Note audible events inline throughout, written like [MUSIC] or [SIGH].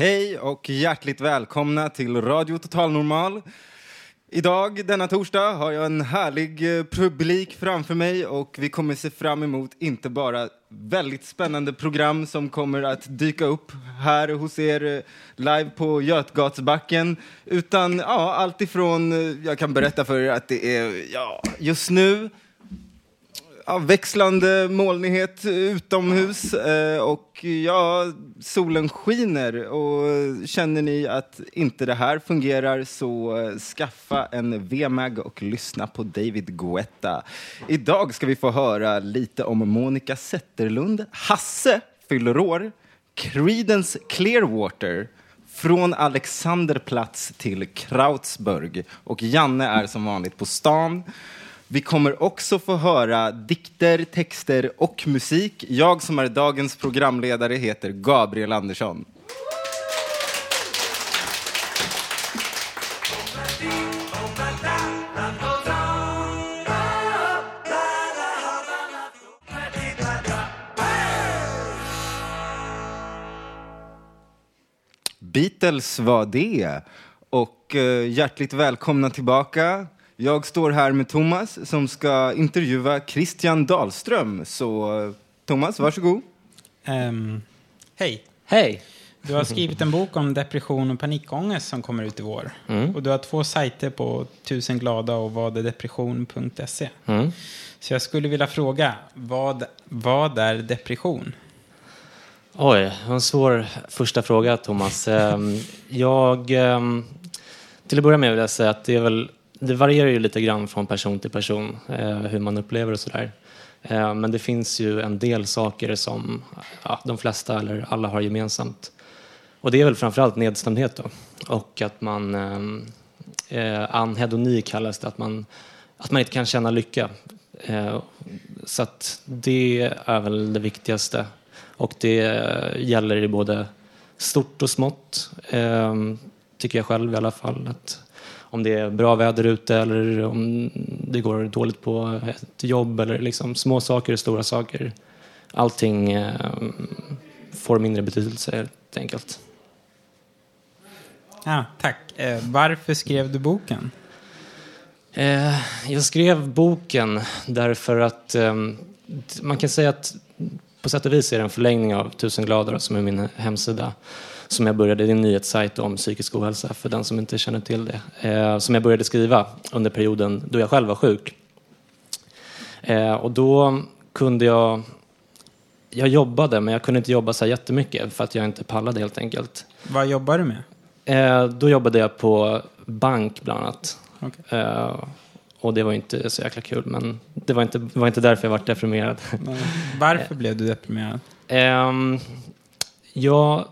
Hej och hjärtligt välkomna till Radio Total Normal. Idag, denna torsdag, har jag en härlig eh, publik framför mig och vi kommer se fram emot inte bara väldigt spännande program som kommer att dyka upp här hos er eh, live på Götgatsbacken utan ja, allt ifrån, eh, jag kan berätta för er att det är, ja, just nu ja, växlande molnighet utomhus eh, och ja, solen skiner. Och känner ni att inte det här fungerar så skaffa en VMAG och lyssna på David Guetta. Idag ska vi få höra lite om Monica Zetterlund. Hasse fyller år. Creedence Clearwater från Alexanderplatz till Krautsburg. Och Janne är som vanligt på stan. Vi kommer också få höra dikter, texter och musik. Jag som är dagens programledare heter Gabriel Andersson. Beatles var det. Och eh, hjärtligt välkomna tillbaka. Jag står här med Thomas som ska intervjua Christian Dahlström. Så Thomas, varsågod. Um, hej. Hej! Du har skrivit en bok om depression och panikångest som kommer ut i vår. Mm. Och du har två sajter på tusen glada och vadedepression.se. Mm. Så jag skulle vilja fråga, vad, vad är depression? Oj, det var en svår första fråga, Thomas. Ehm, jag, ehm, till att börja med vill jag säga att det, är väl, det varierar ju lite grann från person till person, eh, hur man upplever och sådär. Eh, Men det finns ju en del saker som ja, de flesta eller alla har gemensamt. Och det är väl framförallt nedstämdhet då. Och att man, eh, eh anhedoni kallas det, att man, att man inte kan känna lycka. Eh, Så att det är väl det viktigaste. Och det eh, gäller i både stort och smått, eh, tycker jag själv i alla fall. Att om det är bra väder ute eller om det går dåligt på ett jobb eller liksom små saker och stora saker. Allting eh, får mindre betydelse helt enkelt. Ja, tack. Eh, varför skrev du boken? Eh, jag skrev boken därför att man kan säga att på sätt och vis är det en förlängning av Tusen glada som är min hemsida. Som jag började, det är en nyhetssajt om psykisk ohälsa för den som inte känner till det. Eh, som jag började skriva under perioden då jag själv var sjuk. Eh, och då kunde jag, jag jobbade men jag kunde inte jobba så här jättemycket för att jag inte pallade helt enkelt. Vad jobbar du med? Eh, då jobbade jag på bank bland annat. Okej. Eh, och det var inte så jäkla kul, men det var inte, var inte därför jag var deprimerad. Varför blev du deprimerad? [LAUGHS] Ehm, ja,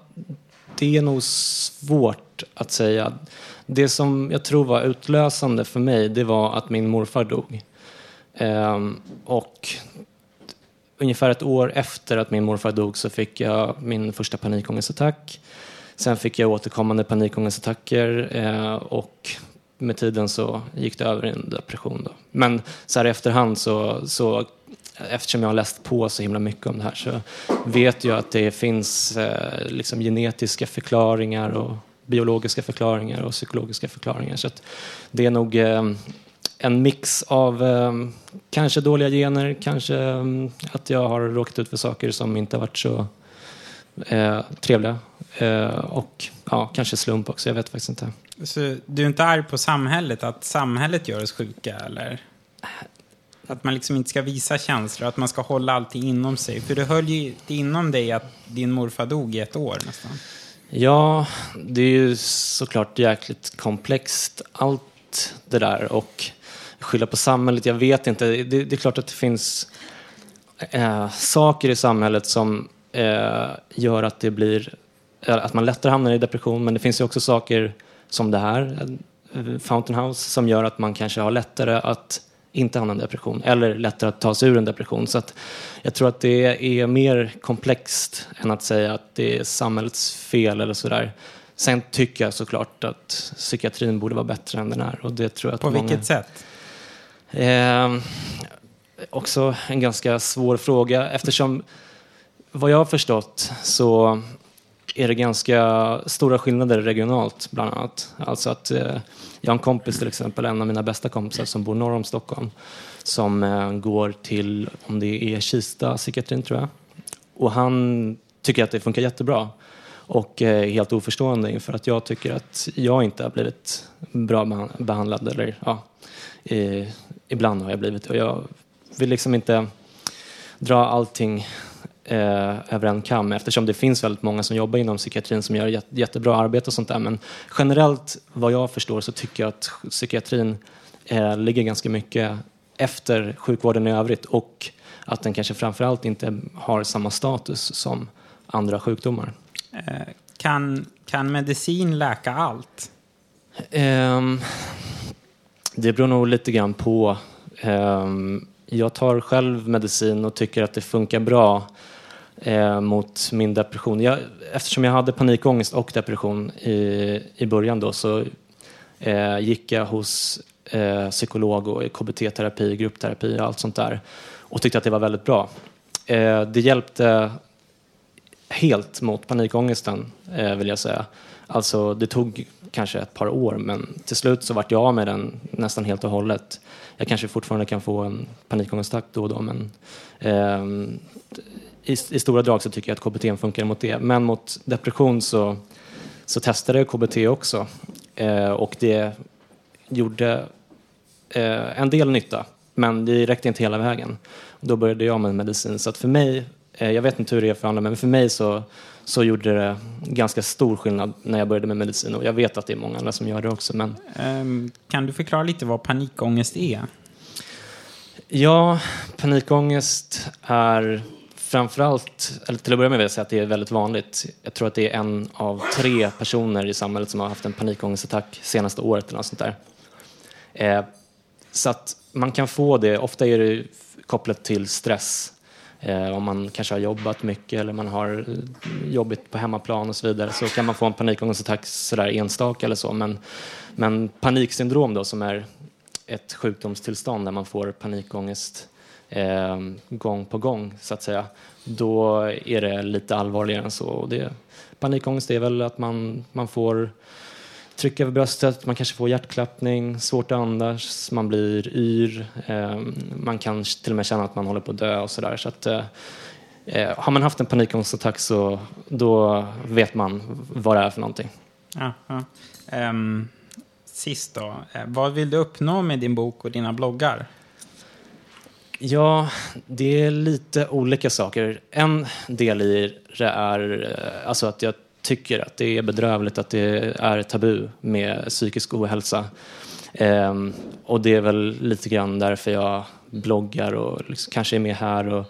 det är nog svårt att säga. Det som jag tror var utlösande för mig, det var att min morfar dog. Ehm, och ungefär ett år efter att min morfar dog så fick jag min första panikångestattack. Sen fick jag återkommande panikångestattacker eh, och med tiden så gick det över i en depression. Då. Men så här i efterhand så, så eftersom jag har läst på så himla mycket om det här så vet jag att det finns eh, liksom genetiska förklaringar och biologiska förklaringar och psykologiska förklaringar. Så att det är nog eh, en mix av eh, kanske dåliga gener, kanske mm, att jag har råkat ut för saker som inte har varit så eh, trevliga. Eh, och ja, kanske slump också, jag vet faktiskt inte. Så du är inte arg på samhället, att samhället gör oss sjuka, eller? Att man liksom inte ska visa känslor, att man ska hålla allting inom sig. För du höll ju inom dig att din morfar dog i ett år nästan. Ja, det är ju såklart jäkligt komplext allt det där och skylla på samhället, jag vet inte. Det, det är klart att det finns eh, saker i samhället som eh, gör att det blir eh, att man lättare hamnar i depression, men det finns ju också saker som det här, eh, Fountain House, som gör att man kanske har lättare att inte hamna i en depression eller lättare att ta sig ur en depression. Så att jag tror att det är mer komplext än att säga att det är samhällets fel eller sådär. Sen tycker jag såklart att psykiatrin borde vara bättre än den är. Och det tror jag att På många... vilket sätt? Eh, också en ganska svår fråga eftersom vad jag har förstått så är det ganska stora skillnader regionalt bland annat. Alltså att eh, jag har en kompis till exempel, en av mina bästa kompisar som bor norr om Stockholm som eh, går till, om det är Kista psykiatrin tror jag. Och han tycker att det funkar jättebra och är helt oförstående inför att jag tycker att jag inte har blivit bra behandlad eller ja, i, ibland har jag blivit det. Och jag vill liksom inte dra allting eh, över en kam eftersom det finns väldigt många som jobbar inom psykiatrin som gör jät- jättebra arbete och sånt där. Men generellt, vad jag förstår, så tycker jag att psykiatrin eh, ligger ganska mycket efter sjukvården i övrigt och att den kanske framförallt inte har samma status som andra sjukdomar. Eh, kan, kan medicin läka allt? Ehm, det beror nog lite grann på. Ehm, jag tar själv medicin och tycker att det funkar bra eh, mot min depression. Jag, eftersom jag hade panikångest och depression i, i början då så eh, gick jag hos eh, psykolog och KBT-terapi, gruppterapi och allt sånt där och tyckte att det var väldigt bra. Eh, det hjälpte helt mot panikångesten, eh, vill jag säga. Alltså, det tog kanske ett par år, men till slut så vart jag av med den nästan helt och hållet. Jag kanske fortfarande kan få en panikångestattack då och då, men eh, i, i stora drag så tycker jag att KBT funkar mot det. Men mot depression så, så testade jag KBT också eh, och det gjorde eh, en del nytta, men det räckte inte hela vägen. Då började jag med medicin, så att för mig, eh, jag vet inte hur det är för andra, men för mig så, så gjorde det ganska stor skillnad när jag började med medicin och jag vet att det är många andra som gör det också. Men Ehm, kan du förklara lite vad panikångest är? ja, panikångest är framförallt, eller till att börja med vill jag säga att det är väldigt vanligt. Jag tror att det är en av tre personer i samhället som har haft en panikångestattack senaste året eller något sånt där. Eh, så att man kan få det, ofta är det kopplat till stress. Eh, om man kanske har jobbat mycket eller man har jobbigt på hemmaplan och så vidare så kan man få en panikångestattack sådär enstaka eller så. Men, men paniksyndrom då som är ett sjukdomstillstånd där man får panikångest eh, gång på gång så att säga. Då är det lite allvarligare än så. Och det, panikångest är väl att man, man får tryck över bröstet, man kanske får hjärtklappning, svårt att andas, man blir yr, eh, man kan till och med känna att man håller på att dö och sådär. Så att, eh, eh har man haft en panikångestattack så då vet man vad det är för någonting. Ja, ja. Um, sist då, eh, vad vill du uppnå med din bok och dina bloggar? Ja, det är lite olika saker. En del i det är eh, alltså att jag tycker att det är bedrövligt att det är tabu med psykisk ohälsa. Ehm, och det är väl lite grann därför jag bloggar och liksom kanske är med här. Och,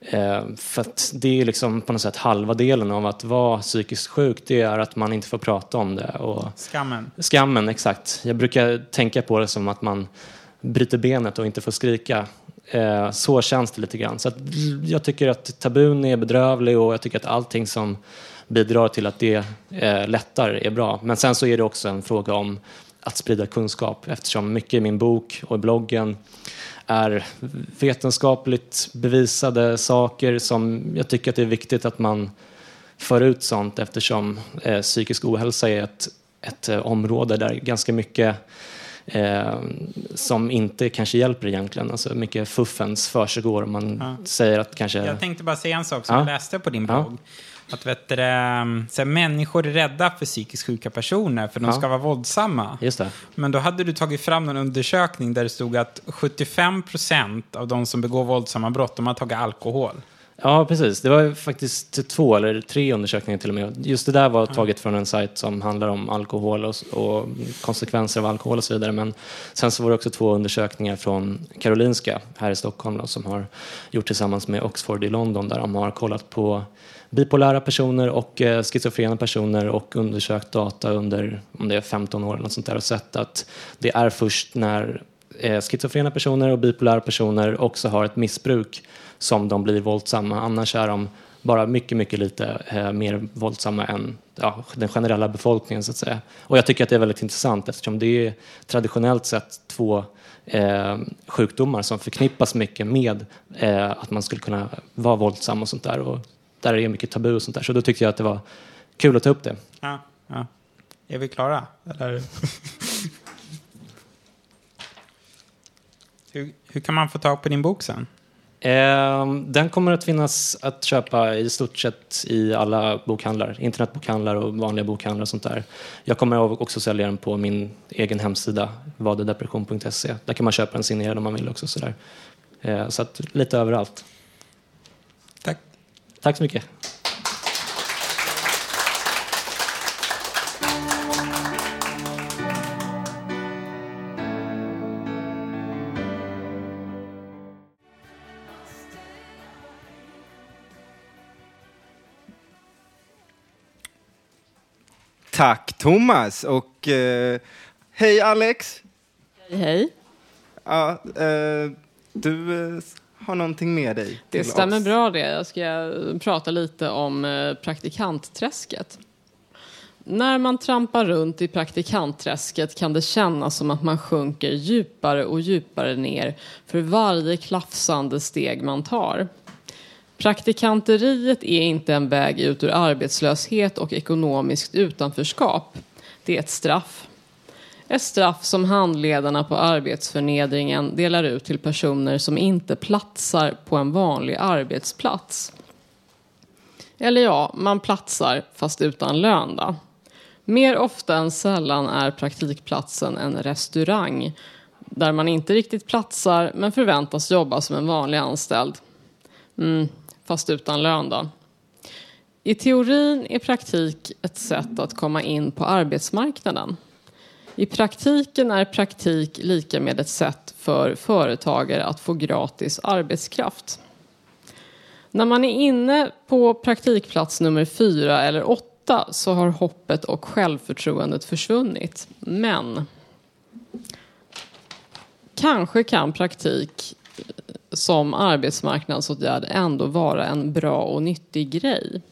ehm, för att det är liksom på något sätt halva delen av att vara psykiskt sjuk, det är att man inte får prata om det. Och, Skammen. Skammen, exakt. Jag brukar tänka på det som att man bryter benet och inte får skrika. Eh, så känns det lite grann. Så att jag tycker att tabun är bedrövlig och jag tycker att allting som bidrar till att det eh, lättar är bra. Men sen så är det också en fråga om att sprida kunskap eftersom mycket i min bok och i bloggen är vetenskapligt bevisade saker som jag tycker att det är viktigt att man för ut sånt eftersom eh, psykisk ohälsa är ett, ett eh, område där ganska mycket eh, som inte kanske hjälper egentligen. Alltså mycket fuffens försiggår. Man Ja. säger att kanske... Jag tänkte bara säga en sak som Ja. jag läste på din Ja. blogg. Att vet du, det, så människor är rädda för psykiskt sjuka personer för de Ja. ska vara våldsamma. Just det. Men då hade du tagit fram en undersökning där det stod att 75% av de som begår våldsamma brott, de har tagit alkohol. Ja, precis. Det var faktiskt två eller tre undersökningar till och med. Just det där var taget från en sajt som handlar om alkohol och, och konsekvenser av alkohol och så vidare. Men sen så var det också två undersökningar från Karolinska här i Stockholm då, som har gjort tillsammans med Oxford i London där de har kollat på bipolära personer och eh, schizofrena personer och undersökt data under om det är 15 år eller något sånt där och sett att det är först när eh, schizofrena personer och bipolära personer också har ett missbruk som de blir våldsamma. Annars är de bara mycket, mycket lite eh, mer våldsamma än ja, den generella befolkningen så att säga. Och jag tycker att det är väldigt intressant eftersom det är traditionellt sett två eh, sjukdomar som förknippas mycket med eh, att man skulle kunna vara våldsam och sånt där. Och där är det mycket tabu och sånt där. Så då tyckte jag att det var kul att ta upp det. Ja, ja. Är vi klara? Eller? [LAUGHS] hur, hur kan man få tag på din bok sen? Eh, den kommer att finnas att köpa i stort sett i alla bokhandlar, internetbokhandlar och vanliga bokhandlar och sånt där. Jag kommer också sälja den på min egen hemsida, vadedepression.se. Där kan man köpa den signerad om man vill också. Sådär. Eh, så att lite överallt. Tack. Tack så mycket. Tack Thomas och eh, hej Alex. Hej. Ja, eh, du eh, har någonting med dig Det stämmer oss. bra det. Jag ska prata lite om eh, praktikantträsket. När man trampar runt i praktikantträsket kan det kännas som att man sjunker djupare och djupare ner för varje klafsande steg man tar. Praktikanteriet är inte en väg ut ur arbetslöshet och ekonomiskt utanförskap. Det är ett straff. Ett straff som handledarna på Arbetsförnedringen delar ut till personer som inte platsar på en vanlig arbetsplats. Eller ja, man platsar fast utan lön då. Mer ofta än sällan är praktikplatsen en restaurang där man inte riktigt platsar men förväntas jobba som en vanlig anställd. Mm, fast utan lön då. I teorin är praktik ett sätt att komma in på arbetsmarknaden. I praktiken är praktik lika med ett sätt för företagare att få gratis arbetskraft. När man är inne på praktikplats nummer fyra eller åtta så har hoppet och självförtroendet försvunnit. Men kanske kan praktik som arbetsmarknadsåtgärd ändå vara en bra och nyttig grej.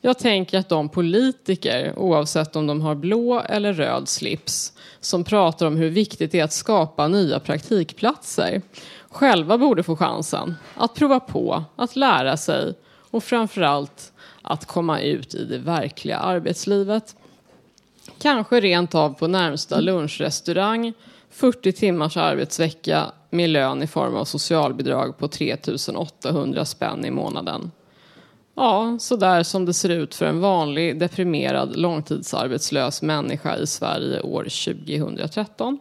Jag tänker att de politiker, oavsett om de har blå eller röd slips, som pratar om hur viktigt det är att skapa nya praktikplatser, själva borde få chansen att prova på, att lära sig och framförallt att komma ut i det verkliga arbetslivet. Kanske rent av på närmsta lunchrestaurang, 40 timmars arbetsvecka med lön i form av socialbidrag på 3 800 spänn i månaden. Ja, så där som det ser ut för en vanlig deprimerad långtidsarbetslös människa i Sverige år 2013.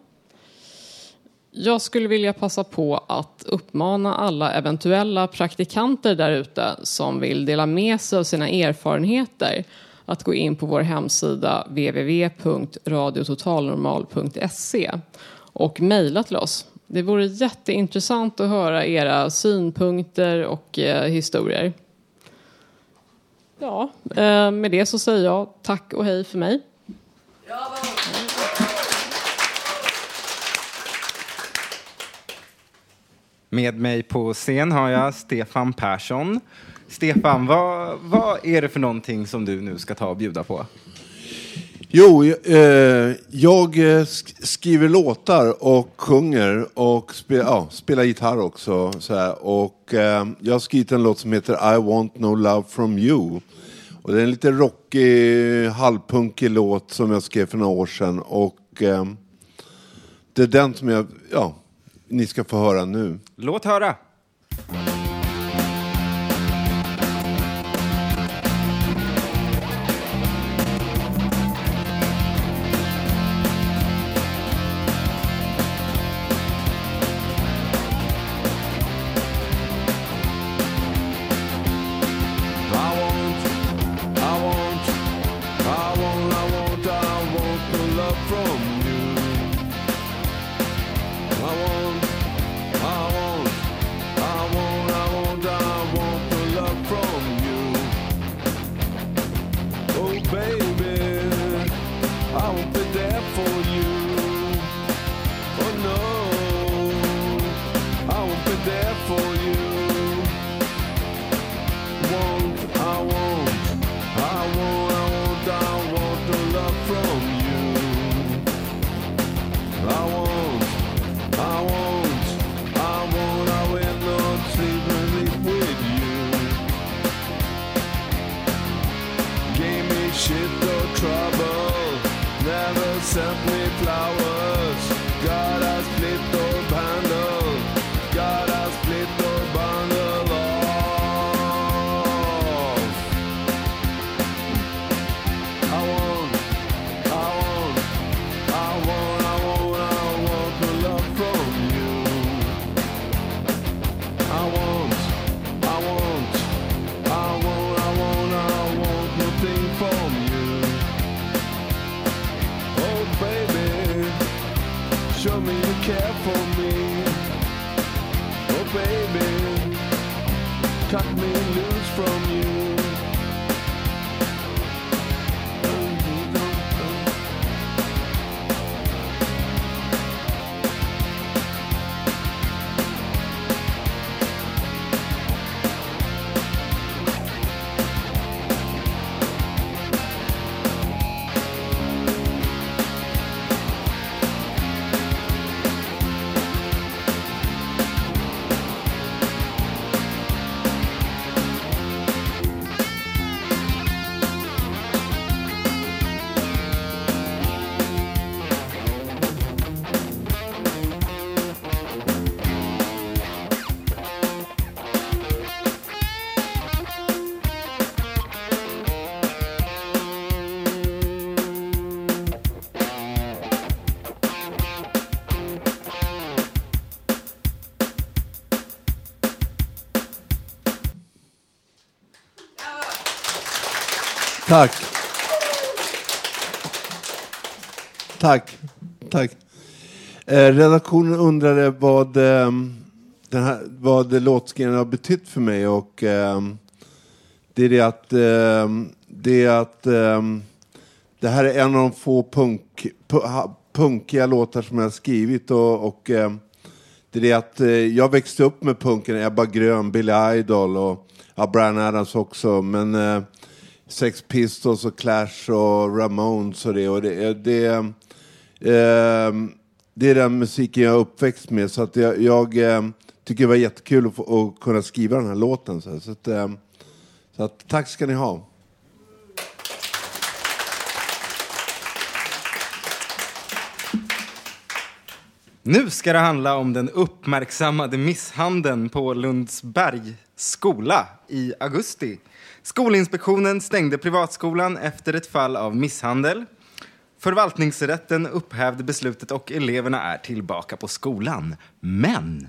Jag skulle vilja passa på att uppmana alla eventuella praktikanter där ute som vill dela med sig av sina erfarenheter att gå in på vår hemsida www.radiototalnormal.se och mejla till oss. Det vore jätteintressant att höra era synpunkter och eh, historier. Ja, eh, med det så säger jag tack och hej för mig. Med mig på scen har jag Stefan Persson. Stefan, vad, vad är det för någonting som du nu ska ta och bjuda på? Jo, eh, jag eh, skriver låtar och sjunger och spe, ja, spelar gitarr också. Så här. Och eh, jag har skrivit en låt som heter I want no love from you. Och det är en lite rockig, halvpunkig låt som jag skrev för några år sedan. Och eh, det är den som jag, ja, ni ska få höra nu. Låt höra! Tack. Tack. Tack. Eh, redaktionen undrade vad, eh, den här, vad låtskrivaren har betytt för mig och eh, det är det att, eh, det är att eh, det här är en av de få punk, punkiga låtar som jag har skrivit och, och eh, det är det att eh, jag växte upp med punken, Ebba Grön, Billy Idol och ja, Brian Adams också, men eh, Sex Pistols och Clash och Ramones och det. Och det, eh, det, eh, det är den musiken jag är uppväxt med. Så att jag, jag ehm, tycker det var jättekul att, få, att kunna skriva den här låten. Så, att, ehm, så att, tack ska ni ha. Nu ska det handla om den uppmärksammade misshandeln på Lundsberg skola i augusti. Skolinspektionen stängde privatskolan efter ett fall av misshandel. Förvaltningsrätten upphävde beslutet och eleverna är tillbaka på skolan. Men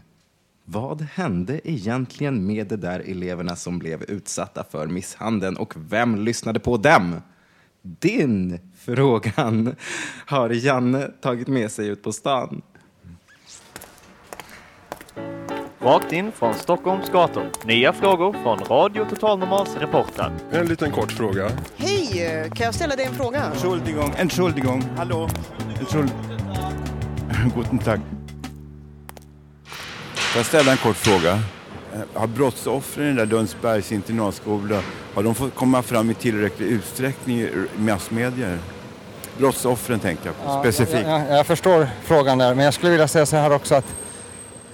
vad hände egentligen med de där eleverna som blev utsatta för misshandeln och vem lyssnade på dem? Din frågan har Janne tagit med sig ut på stan. Rakt in från Stockholms gator. Nya frågor från Radio Total Normals reportrar. En liten kort fråga. Hej, kan jag ställa dig en fråga? Entschuldigung, Entschuldigung, hallo. Entschuld... [LAUGHS] Guten Tag. Får jag ställa en kort fråga? Eh, Har brottsoffren i den där Lundsbergs internatskola, har de fått komma fram i tillräcklig utsträckning i massmedier? Brottsoffren tänker jag på, specifikt. Jag, jag, jag förstår frågan där, men jag skulle vilja säga så här också att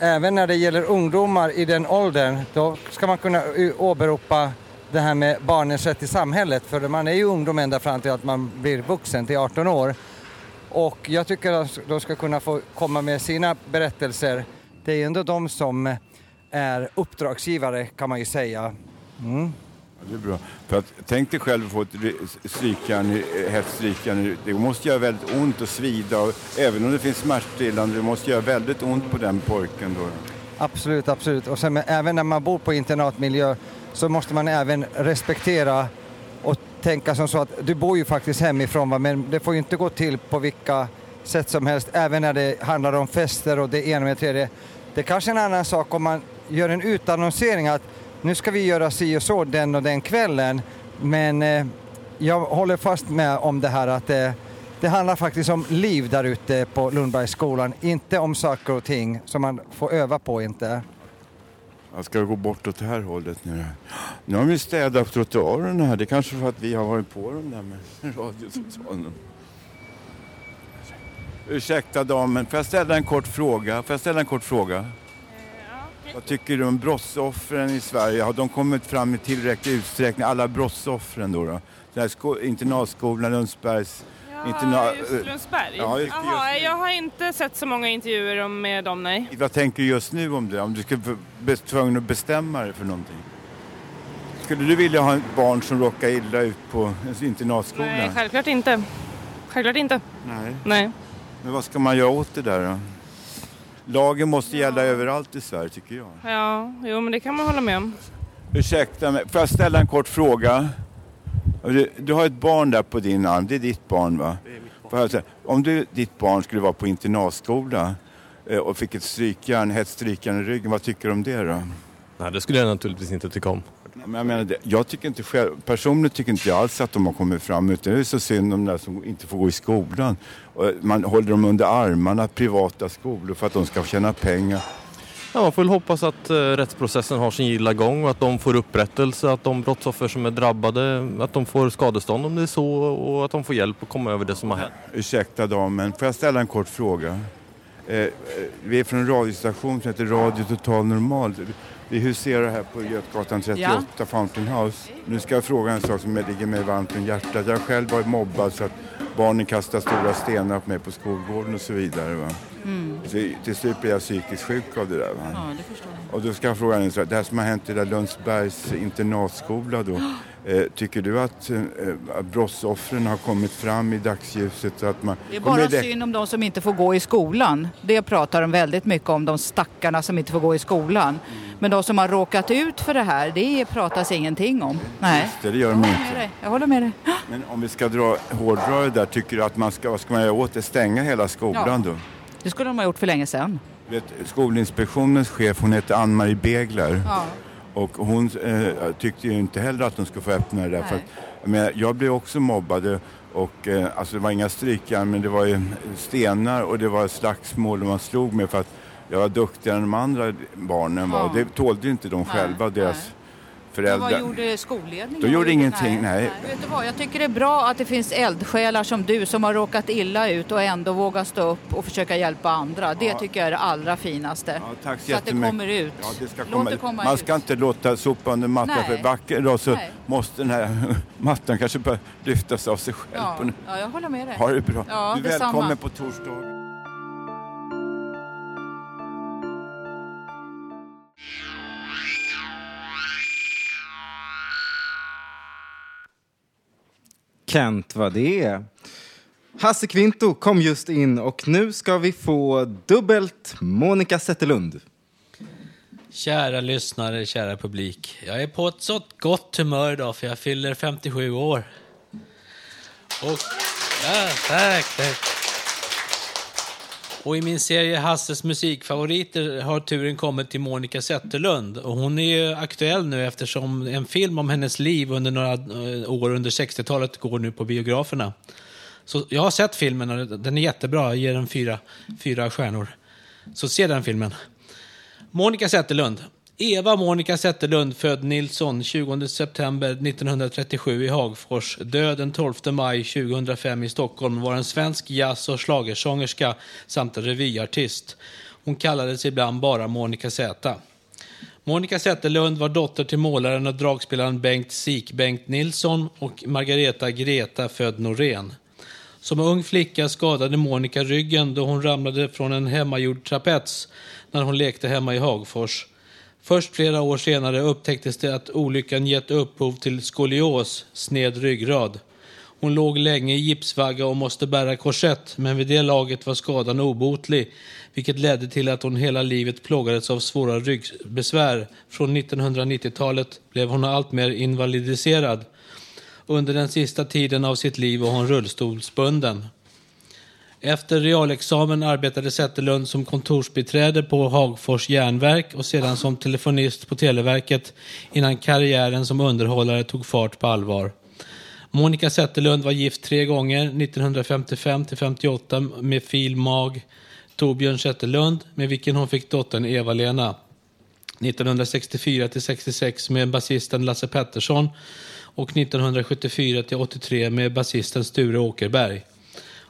även när det gäller ungdomar i den åldern, då ska man kunna åberopa det här med barnens rätt i samhället. För man är ju ungdom ända fram till att man blir vuxen, till 18 år. Och jag tycker att de ska kunna få komma med sina berättelser. Det är ju ändå de som är uppdragsgivare kan man ju säga. Mm. Ja, det är bra. För att, tänk dig själv att få ett strykjärn, hett eh, strykjärn. Det måste göra väldigt ont och svida. Och även om det finns smärtstillande, det måste göra väldigt ont på den pojken då. Absolut, absolut. Och sen, även när man bor på internatmiljö så måste man även respektera och tänka som så att du bor ju faktiskt hemifrån va? men det får ju inte gå till på vilka sätt som helst, även när det handlar om fester och det ena med det tredje. Det är kanske är en annan sak om man gör en utannonsering att nu ska vi göra si och så den och den kvällen, men eh, jag håller fast med om det här att eh, det handlar faktiskt om liv där ute på Lundbergsskolan, inte om saker och ting som man får öva på inte. Jag ska gå bort åt det här hållet nu. Nu har vi städat trottoarerna här. Det är kanske för att vi har varit på dem där med radiocentralen. Ursäkta damen, får jag ställa en kort fråga? Får jag ställa en kort fråga? Vad tycker du om brottsoffren i Sverige? Har de kommit fram i tillräcklig utsträckning? Alla brottsoffren då? då? Den här sko- internatskolan, Lundsbergs... interna- just Lundsberg? Ja, just- Jaha, jag har inte sett så många intervjuer med dem, nej. Vad tänker du just nu om det? Om du skulle vara tvungen att bestämma dig för någonting? Skulle du vilja ha ett barn som råkar illa ut på en internatskola? Nej, självklart inte. Självklart inte. Nej. Nej. Men vad ska man göra åt det där då? Lagen måste gälla överallt i Sverige tycker jag. Ja, jo men det kan man hålla med om. Ursäkta mig, får jag ställa en kort fråga? Du, du har ett barn där på din arm, det är ditt barn va? Säga, Om du, ditt barn skulle vara på internatskola eh, och fick ett strykjärn, hett strykjärn i ryggen, vad tycker du om det då? Nej, det skulle jag naturligtvis inte tycka om. Men jag, menar, jag tycker inte själv, personligen tycker inte jag alls att de har kommit fram utan det är så synd om de där som inte får gå i skolan. Man håller dem under armarna, privata skolor, för att de ska tjäna pengar. Ja, man får väl hoppas att eh, rättsprocessen har sin gilla gång och att de får upprättelse, att de brottsoffer som är drabbade, att de får skadestånd om det är så och att de får hjälp att komma över det som har hänt. Ursäkta damen, får jag ställa en kort fråga? Eh, eh, vi är från en radiostation som heter Radio Total Normal. Vi huserar här på Götgatan 38, Fountain House. Nu ska jag fråga en sak som ligger mig varmt om hjärtat. Jag har själv varit mobbad så att barnen kastar stora stenar på mig på skolgården och så vidare. Va? Mm. Så till slut blir jag psykiskt sjuk av det där. Va? Ja, det. Och då ska jag fråga en sak. Det här som har hänt i Lundsbergs internatskola då. Eh, tycker du att, eh, att brottsoffren har kommit fram i dagsljuset? Att man Det är bara det- synd om de som inte får gå i skolan. Det pratar de väldigt mycket om, de stackarna som inte får gå i skolan. Men de som har råkat ut för det här, det pratas ingenting om. Nej. Just det, det gör de Jag inte. med dig. Jag håller med dig. [GASPS] Men om vi ska dra hårdra det där, tycker du att man ska, vad ska man göra åt det? Stänga hela skolan Ja. då? Det skulle de ha gjort för länge sedan. Vet, Skolinspektionens chef, hon heter Ann-Marie Begler. Ja. Och hon eh, tyckte ju inte heller att de skulle få öppna det där. För att, men jag blev också mobbad. Och, eh, alltså det var inga strykjärn men det var ju stenar och det var slagsmål och man slog mig för att jag var duktigare än de andra barnen var. Ja. Det tålde inte de själva, deras Men föräldrar. vad gjorde skolledningen? De gjorde ingenting, nej. Vet du vad, jag tycker det är bra att det finns eldsjälar som du som har råkat illa ut och ändå vågar stå upp och försöka hjälpa andra. Det Ja. tycker jag är det allra finaste. Tack så att det kommer ut. Ja, det ska Låt komma. det komma Man ut. ska inte låta sopa under mattan Nej. för vacker dag så Nej. måste den här [LAUGHS] mattan kanske bara lyftas av sig själv. Ja, ja, jag håller med dig. Ha det bra. Ja, du är välkommen på torsdag. Kent, vad det är. Hasse Kvinto kom just in och nu ska vi få dubbelt Monica Zetterlund. Kära lyssnare, kära publik. Jag är på ett så gott humör idag för jag fyller 57 år. Och... Ja, tack, tack. Och i min serie Hasses musikfavoriter har turen kommit till Monica Zetterlund. Och hon är ju aktuell nu eftersom en film om hennes liv under några eh, år under 60-talet går nu på biograferna. Så jag har sett filmen och den är jättebra. Jag ger den fyra, fyra stjärnor. Så se den filmen. Monica Zetterlund. Eva Monica Zetterlund, född Nilsson 20 september 1937 i Hagfors, död den 12 maj 2005 i Stockholm, var en svensk jazz och schlagersångerska samt revyartist. Hon kallades ibland bara Monica Z. Monica Zetterlund var dotter till målaren och dragspelaren Bengt Sik Bengt Nilsson och Margareta Greta född Norén. Som ung flicka skadade Monica ryggen då hon ramlade från en hemmagjord trapets när hon lekte hemma i Hagfors. Först flera år senare upptäcktes det att olyckan gett upphov till skolios, sned ryggrad. Hon låg länge i gipsvagga och måste bära korsett, men vid det laget var skadan obotlig, vilket ledde till att hon hela livet plågades av svåra ryggbesvär. Från 1990-talet blev hon alltmer invalidiserad. Under den sista tiden av sitt liv var hon rullstolsbunden. Efter realexamen arbetade Zetterlund som kontorsbiträde på Hagfors järnverk och sedan som telefonist på Televerket innan karriären som underhållare tog fart på allvar. Monica Zetterlund var gift tre gånger, 1955 till 58 med fil. mag. Torbjörn Zetterlund med vilken hon fick dottern Eva-Lena. 1964 till 66 med basisten Lasse Pettersson och 1974 till 83 med basisten Sture Åkerberg.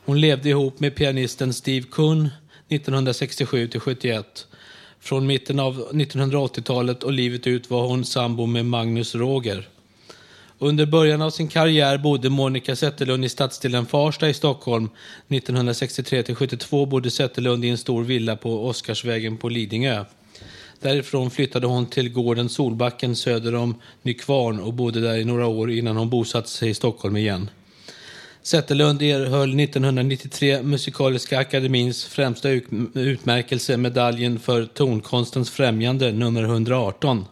Hon levde ihop med pianisten Steve Kuhn 1967 till 71. Från mitten av 1980-talet och livet ut var hon sambo med Magnus Roger. Under början av sin karriär bodde Monica Zetterlund i stadsdelen Farsta i Stockholm. 1963 till 72 bodde Zetterlund i en stor villa på Oscarsvägen på Lidingö. Därifrån flyttade hon till gården Solbacken söder om Nykvarn och bodde där i några år innan hon bosatte sig i Stockholm igen. Zetterlund erhöll 1993 Musikaliska akademins främsta utmärkelse, medaljen för tonkonstens främjande, nummer 118.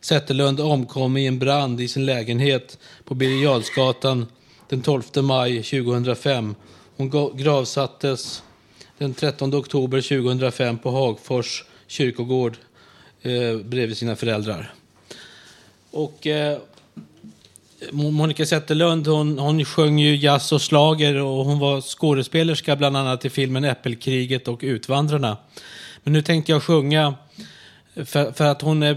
Zetterlund omkom i en brand i sin lägenhet på Birger Jarlsgatan den 12 maj 2005. Hon gravsattes den 13 oktober 2005 på Hagfors kyrkogård eh, bredvid sina föräldrar. Och eh, Monica Zetterlund hon, hon sjöng ju jazz och slager och hon var skådespelerska bland annat i filmen Äppelkriget och Utvandrarna. Men nu tänkte jag sjunga för, för att hon eh,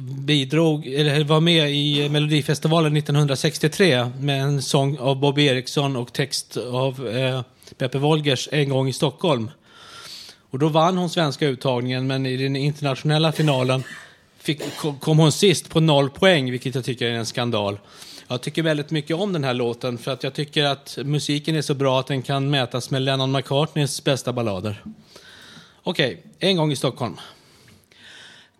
bidrog, eller var med i Melodifestivalen 1963 med en sång av Bobby Eriksson och text av eh, Beppe Wolgers En gång i Stockholm. Och då vann hon svenska uttagningen men i den internationella finalen fick, kom hon sist på noll poäng, vilket jag tycker är en skandal. Jag tycker väldigt mycket om den här låten för att jag tycker att musiken är så bra att den kan mätas med Lennon McCartneys bästa ballader. Okej, En gång i Stockholm.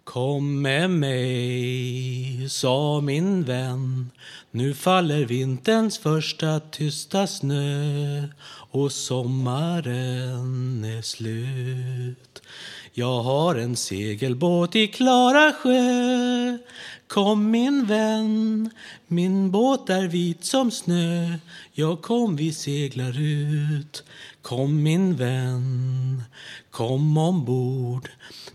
Kom med mig, sa min vän Nu faller vinterns första tysta snö och sommaren är slut jag har en segelbåt i klara sjö. Kom min vän, min båt är vit som snö. Ja, kom vi seglar ut. Kom min vän, kom ombord.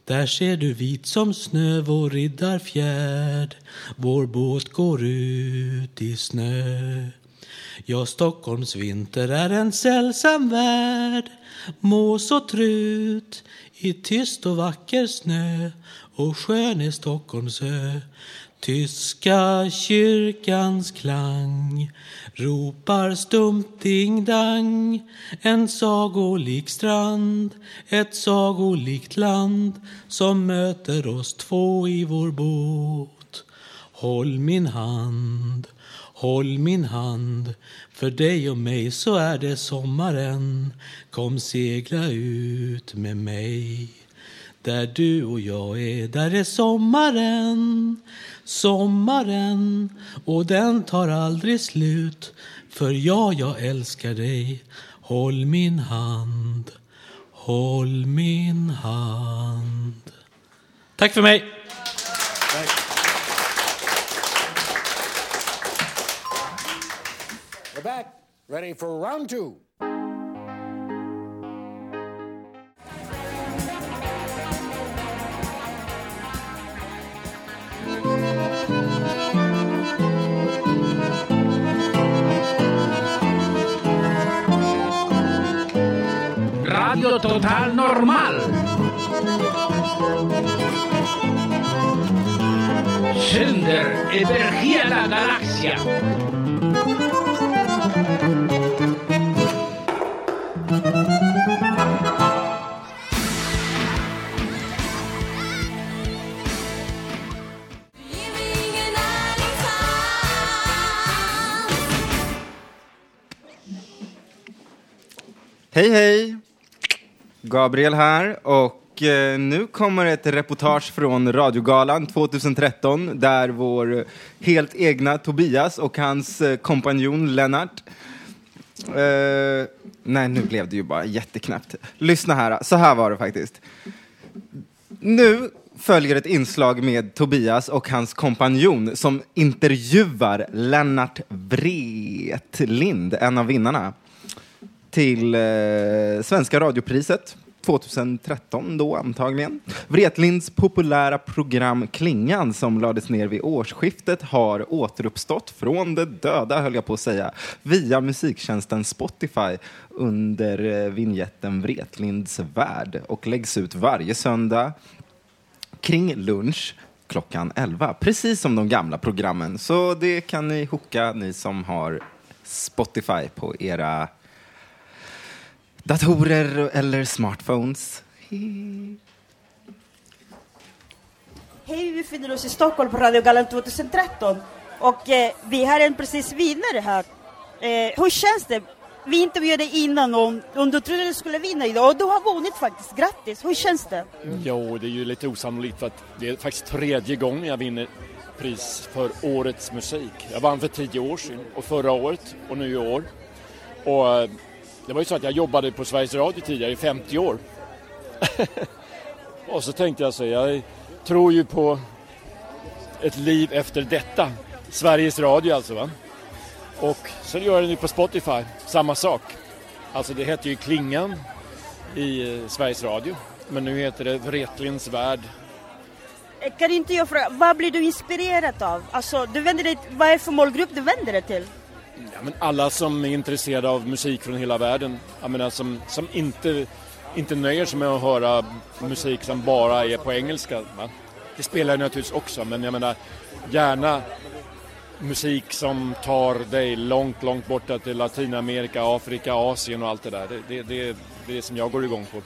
Där ser du vit som snö vår riddarfjärd Vår båt går ut i snö. Ja, Stockholms vinter är en sällsam värld. Mås och trut i tyst och vacker snö och skön är Stockholms ö. Tyska kyrkans klang ropar stumt ding-dang En sagolik strand, ett sagolikt land som möter oss två i vår båt. Håll min hand, håll min hand För dig och mig så är det sommaren. Kom segla ut med mig. Där du och jag är, där är sommaren. Sommaren och den tar aldrig slut. För ja, jag älskar dig. Håll min hand Håll min hand. Tack för mig! We're back, ready for round two. Radio Total Normal. Sänder över hela galaxen. Hej, hej! Gabriel här och eh, nu kommer ett reportage från Radiogalan 2013 där vår helt egna Tobias och hans eh, kompanjon Lennart eh, Nej, nu blev det ju bara jätteknäppt. Lyssna här, så här var det faktiskt. Nu följer ett inslag med Tobias och hans kompanjon som intervjuar Lennart Wretlind, en av vinnarna till eh, Svenska radiopriset 2013 då antagligen. Wretlinds populära program Klingan som lades ner vid årsskiftet har återuppstått från det döda, höll jag på att säga, via musiktjänsten Spotify under eh, vignetten Wretlinds värld och läggs ut varje söndag kring lunch klockan 11. Precis som de gamla programmen. Så det kan ni hooka, ni som har Spotify på era datorer eller smartphones. Hej, vi befinner oss i Stockholm på Radio Galan 2013 och eh, vi har en precis vinnare här. Eh, hur känns det? Vi intervjuade innan om, om du trodde du skulle vinna idag och du har vunnit faktiskt. Grattis! Hur känns det? Jo, det är ju lite osannolikt för att det är faktiskt tredje gången jag vinner pris för årets musik. Jag vann för tio år sedan och förra året och nu i år. Och eh, det var ju så att jag jobbade på Sveriges Radio tidigare i 50 år. [LAUGHS] och så tänkte jag så, jag tror ju på ett liv efter detta. Sveriges Radio alltså va. Och så gör jag det nu på Spotify, samma sak. Alltså det hette ju Klingan i eh, Sveriges Radio. Men nu heter det Wretlins värld. Eh, Kan inte jag fråga, vad blir du inspirerad av? Alltså, du vänder dig, vad är det för målgrupp du vänder dig till? Ja, men alla som är intresserade av musik från hela världen. Jag menar, som, som inte, inte nöjer sig med att höra musik som bara är på engelska. Va? Det spelar jag naturligtvis också, men jag menar gärna musik som tar dig långt, långt borta till Latinamerika, Afrika, Asien och allt det där. Det, det, det, det är det som jag går igång på.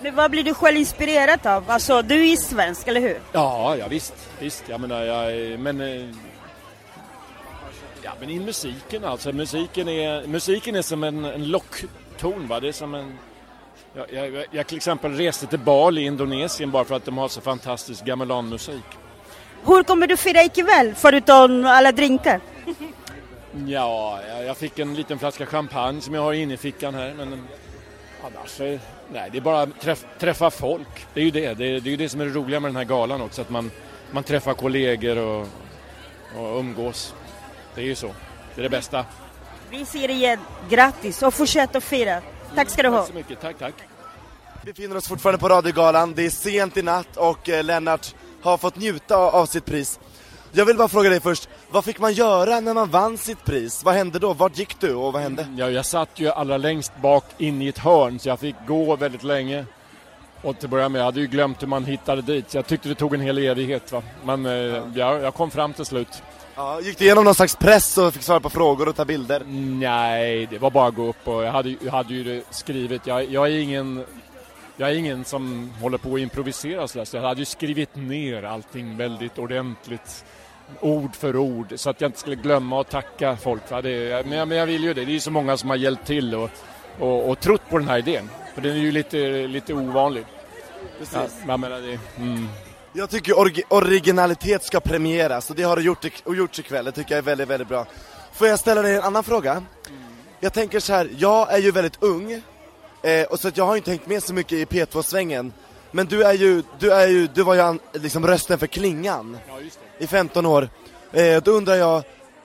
Men vad blir du själv inspirerad av? Alltså, du är svensk, eller hur? Ja, ja visst, visst. Jag menar, jag, men... men i musiken alltså. Musiken är, musiken är som en, en lockton, va. Det är som en... Jag, jag, jag till exempel reste till Bali i Indonesien bara för att de har så fantastisk gamelanmusik. Hur kommer du fira ikväll, förutom alla drinkar? Ja, jag, fick en liten flaska champagne som jag har inne i fickan här, men annars nej, det är bara träff, träffa folk. Det är ju det. Det är, det är ju det som är det roliga med den här galan också, att man, man träffar kollegor och, och umgås. Det är ju så. Det är det bästa. Vi ser igen. Grattis och fortsätt att fira. Tack ska du ha. Tack så mycket. Tack, tack. Vi befinner oss fortfarande på Radiogalan, det är sent i natt och eh, Lennart har fått njuta av, sitt pris. Jag vill bara fråga dig först, vad fick man göra när man vann sitt pris? Vad hände då? Vart gick du och vad hände? Ja, jag satt ju allra längst bak in i ett hörn så jag fick gå väldigt länge. Och till att börja med, jag hade ju glömt hur man hittade dit så jag tyckte det tog en hel evighet va. Men eh, ja, jag kom fram till slut. Ja, gick du igenom någon slags press och fick svara på frågor och ta bilder? Nej, det var bara att gå upp och jag hade, jag hade ju skrivit. Jag, jag är ingen jag är ingen som håller på att improvisera så jag hade ju skrivit ner allting väldigt ordentligt, ord för ord, så att jag inte skulle glömma att tacka folk. Va? Det, men, jag, men jag vill ju det, det är ju så många som har hjälpt till och, och, och trott på den här idén, för den är ju lite, lite ovanlig. Precis. Ja, menar det, mm. Jag tycker orgi- originalitet ska premieras och det har du gjort, i- och gjort ikväll, det tycker jag är väldigt, väldigt bra. Får jag ställa dig en annan fråga? Jag tänker så här, jag är ju väldigt ung, eh, och så att jag har inte hängt med så mycket i P2-svängen. Men du är ju, du är ju, du var ju liksom rösten för Klingan i 15 år. Eh, då undrar jag,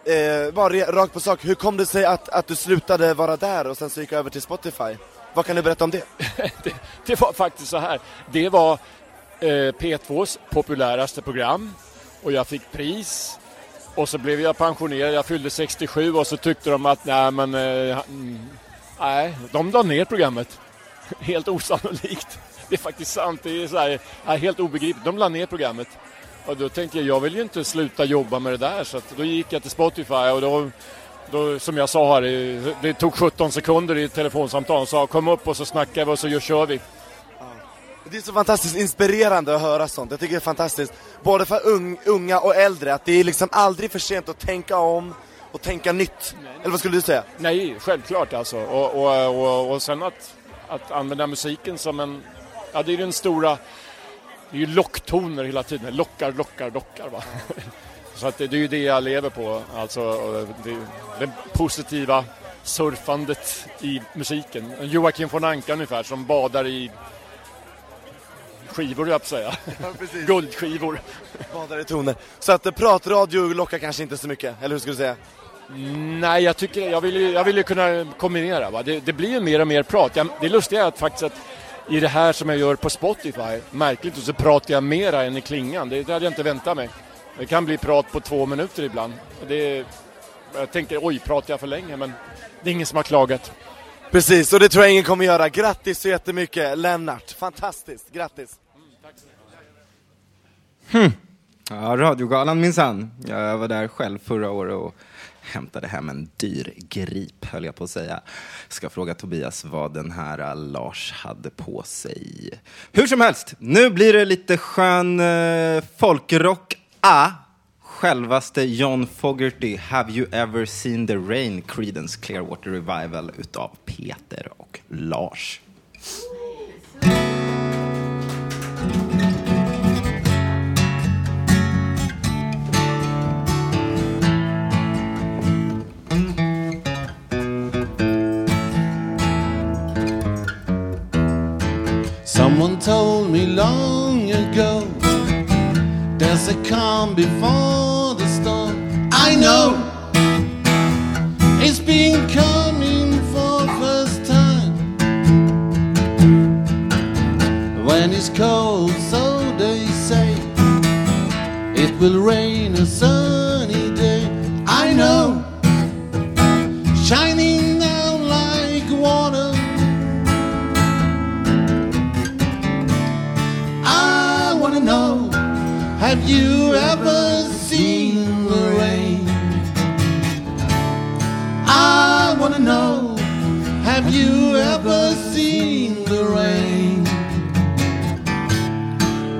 eh, bara rakt på sak, hur kom det sig att, att du slutade vara där och sen så gick över till Spotify? Vad kan du berätta om det? [LAUGHS] det, det var faktiskt så här. Det var Eh, P2s populäraste program och jag fick pris. Och så blev jag pensionerad, jag fyllde 67 och så tyckte de att nej men eh, nej, de la ner programmet. [LAUGHS] Helt osannolikt. Det är faktiskt sant, det är så här, helt obegripligt. De la ner programmet. Och då tänkte jag, jag vill ju inte sluta jobba med det där så att då gick jag till Spotify och då då, som jag sa här, det- tog 17 sekunder i ett telefonsamtal. och sa kom upp och så snackar vi och så kör vi. Det är så fantastiskt inspirerande att höra sånt. Jag tycker det är fantastiskt. Både för ung, unga och äldre, att det är liksom aldrig för sent att tänka om och tänka nytt. Eller vad skulle du säga? Nej, självklart alltså. Och, och, och, och sen att, att använda musiken som en... Ja, det är den stora... Det är ju locktoner hela tiden. Lockar, lockar, lockar va. [LAUGHS] Så att det, det är ju det jag lever på. Alltså det, det positiva surfandet i musiken. Joakim von Anka ungefär som badar i skivor, jag säga. [LAUGHS] Guldskivor. Badar i toner. Så att eh, pratradio lockar kanske inte så mycket, eller hur skulle du säga? Nej, jag tycker jag vill ju, jag vill ju kunna kombinera. Va? Det, det blir ju mer och mer prat. Jag, det lustiga är att faktiskt att i det här som jag gör på Spotify, märkligt, så pratar jag mera än i klingan. Det, det hade jag inte väntat mig. Det kan bli prat på två minuter ibland. Det, jag tänker, oj, pratar jag för länge? Men det är ingen som har klagat. Precis, och det tror jag ingen kommer göra. Grattis så jättemycket, Lennart. Fantastiskt, grattis. Hmm. Ja, radiogalan minsann. Jag var där själv förra året och hämtade hem en dyr grip, höll jag på att säga. Ska fråga Tobias vad den här äh, Lars hade på sig. Hur som helst, nu blir det lite skön eh, folkrock. Ah, självaste John Fogerty, Have you ever seen the rain? Creedence Clearwater Revival utav Peter och Lars. Someone told me long ago there's a calm before the storm. I know it's been coming for first time. When it's cold, so they say it will rain a sunny day. I know have you ever seen the rain? I wanna know, have you ever seen the rain?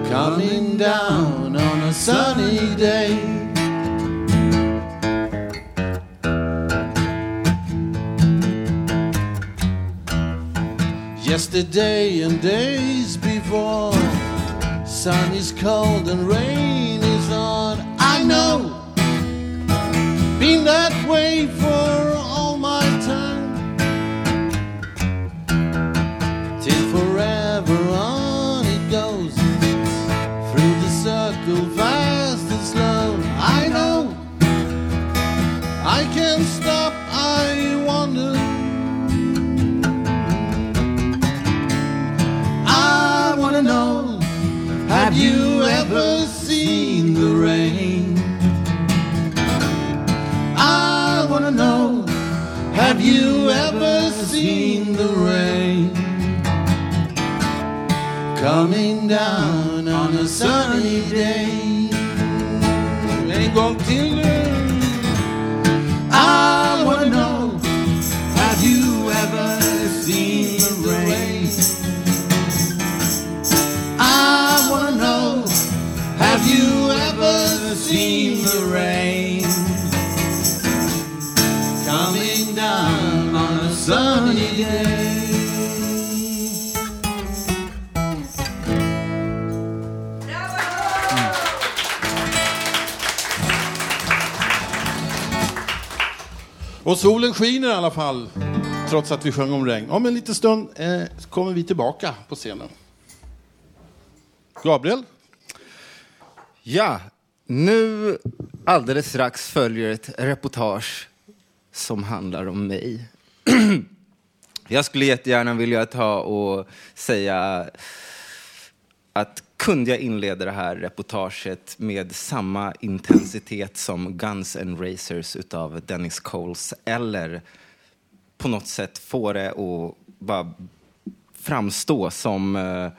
Coming down on a sunny day. Yesterday and days before Sun is cold and rain is on. I know. Been that way for rain? Coming down on a sunny day gång till Och solen skiner i alla fall, trots att vi sjöng om regn. Om en liten stund eh, kommer vi tillbaka på scenen. Gabriel? Ja, nu alldeles strax följer ett reportage som handlar om mig. [CLEARS THROAT] Jag skulle jättegärna vilja ta och säga att kunde jag inleda det här reportaget med samma intensitet som Guns N' Racers utav Dennis Coles eller på något sätt få det att bara framstå som eh,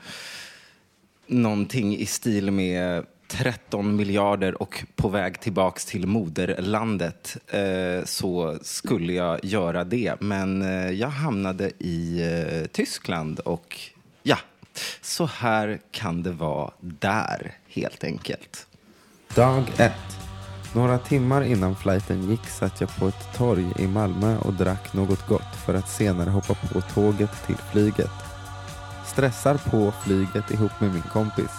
någonting i stil med 13 miljarder och på väg tillbaks till moderlandet eh, så skulle jag göra det. Men eh, jag hamnade i eh, Tyskland och ja, så här kan det vara där helt enkelt. Dag ett. Några timmar innan flighten gick satt jag på ett torg i Malmö och drack något gott för att senare hoppa på tåget till flyget. Stressar på flyget ihop med min kompis.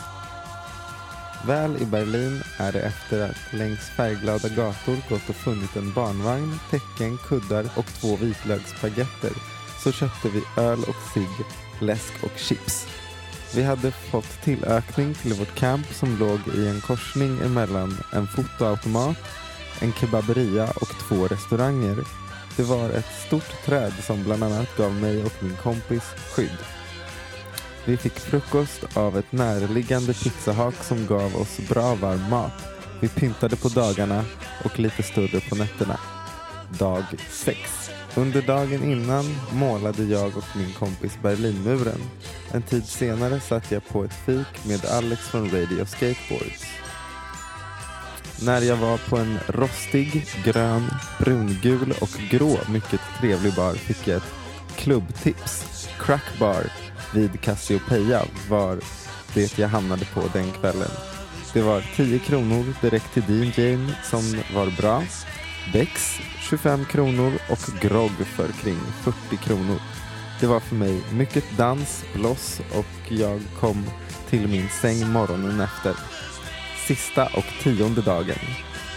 Väl i Berlin är det efter att längs färgglada gator gått och funnit en barnvagn, tecken, kuddar och två vitlöksbaguetter så köpte vi öl och cigg, läsk och chips. Vi hade fått tillökning till vårt camp som låg i en korsning emellan en fotoautomat, en kebaberia och två restauranger. Det var ett stort träd som bland annat gav mig och min kompis skydd. Vi fick frukost av ett närliggande pizzahak som gav oss bra varm mat. Vi pyntade på dagarna och lite större på nätterna. Dag 6. Under dagen innan målade jag och min kompis Berlinmuren. En tid senare satt jag på ett fik med Alex från Radio Skateboards. När jag var på en rostig, grön, brungul och grå mycket trevlig bar fick jag ett klubbtips. Crack Bar vid Cassiopeia var det jag hamnade på den kvällen. Det var 10 kronor direkt till DJn som var bra. Bex 25 kronor och grogg för kring 40 kronor. Det var för mig mycket dans, bloss och jag kom till min säng morgonen efter. Sista och tionde dagen.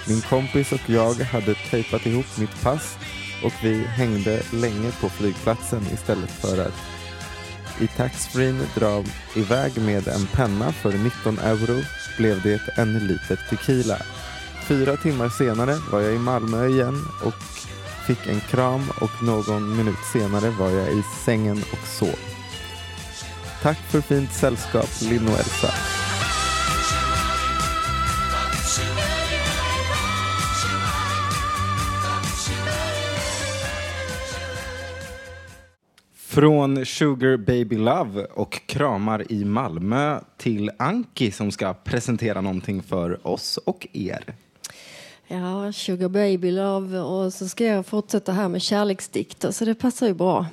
Min kompis och jag hade tejpat ihop mitt pass och vi hängde länge på flygplatsen istället för att i taxfreen dra iväg med en penna för 19 euro blev det en liter tequila. Fyra timmar senare var jag i Malmö igen och fick en kram och någon minut senare var jag i sängen och sov. Tack för fint sällskap, Linn och Elsa. Från Sugar Baby Love och kramar i Malmö till Anki som ska presentera någonting för oss och er. Ja, Sugar Baby Love och så ska jag fortsätta här med kärleksdikter så det passar ju bra.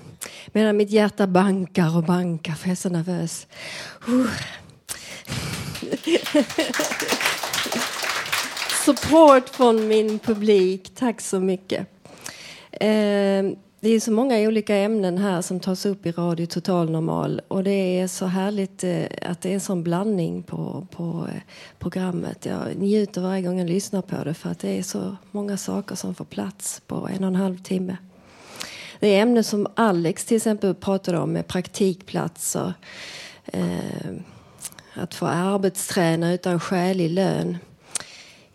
Medan mitt hjärta bankar och bankar för jag är så nervös. Uh. [LAUGHS] Support från min publik, tack så mycket. Eh, det är så många olika ämnen här som tas upp i Radio Total Normal och det är så härligt eh, att det är en sån blandning på, på eh, programmet. Jag njuter varje gång jag lyssnar på det för att det är så många saker som får plats på en och en halv timme. Det är ämnen som Alex till exempel pratade om med praktikplatser, eh, att få arbetsträna utan skälig lön.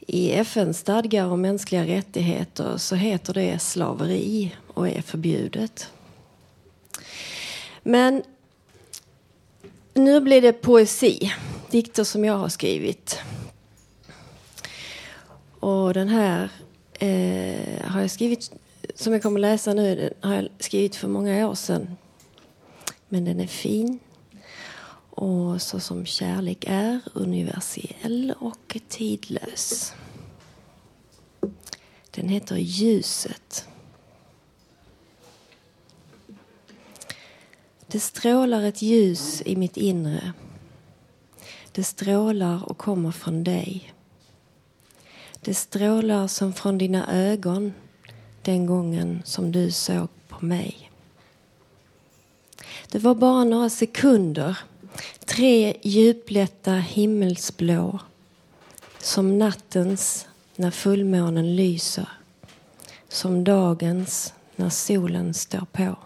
I FNs stadgar om mänskliga rättigheter så heter det slaveri och är förbjudet. Men nu blir det poesi, dikter som jag har skrivit. Och den här eh, har jag skrivit, som jag kommer läsa nu, den har jag skrivit för många år sedan. Men den är fin. Och så som kärlek är, universell och tidlös. Den heter Ljuset. Det strålar ett ljus i mitt inre. Det strålar och kommer från dig. Det strålar som från dina ögon den gången som du såg på mig. Det var bara några sekunder, tre djuplätta himmelsblå som nattens när fullmånen lyser, som dagens när solen står på.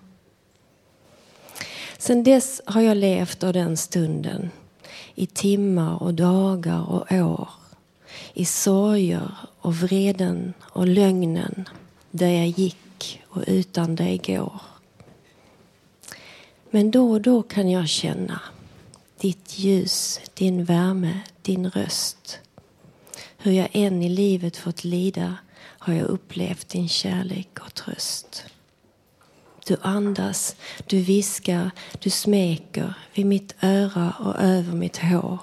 Sen dess har jag levt av den stunden i timmar och dagar och år. I sorger och vreden och lögnen där jag gick och utan dig går. Men då och då kan jag känna ditt ljus, din värme, din röst. Hur jag än i livet fått lida har jag upplevt din kärlek och tröst. Du andas, du viskar, du smeker vid mitt öra och över mitt hår.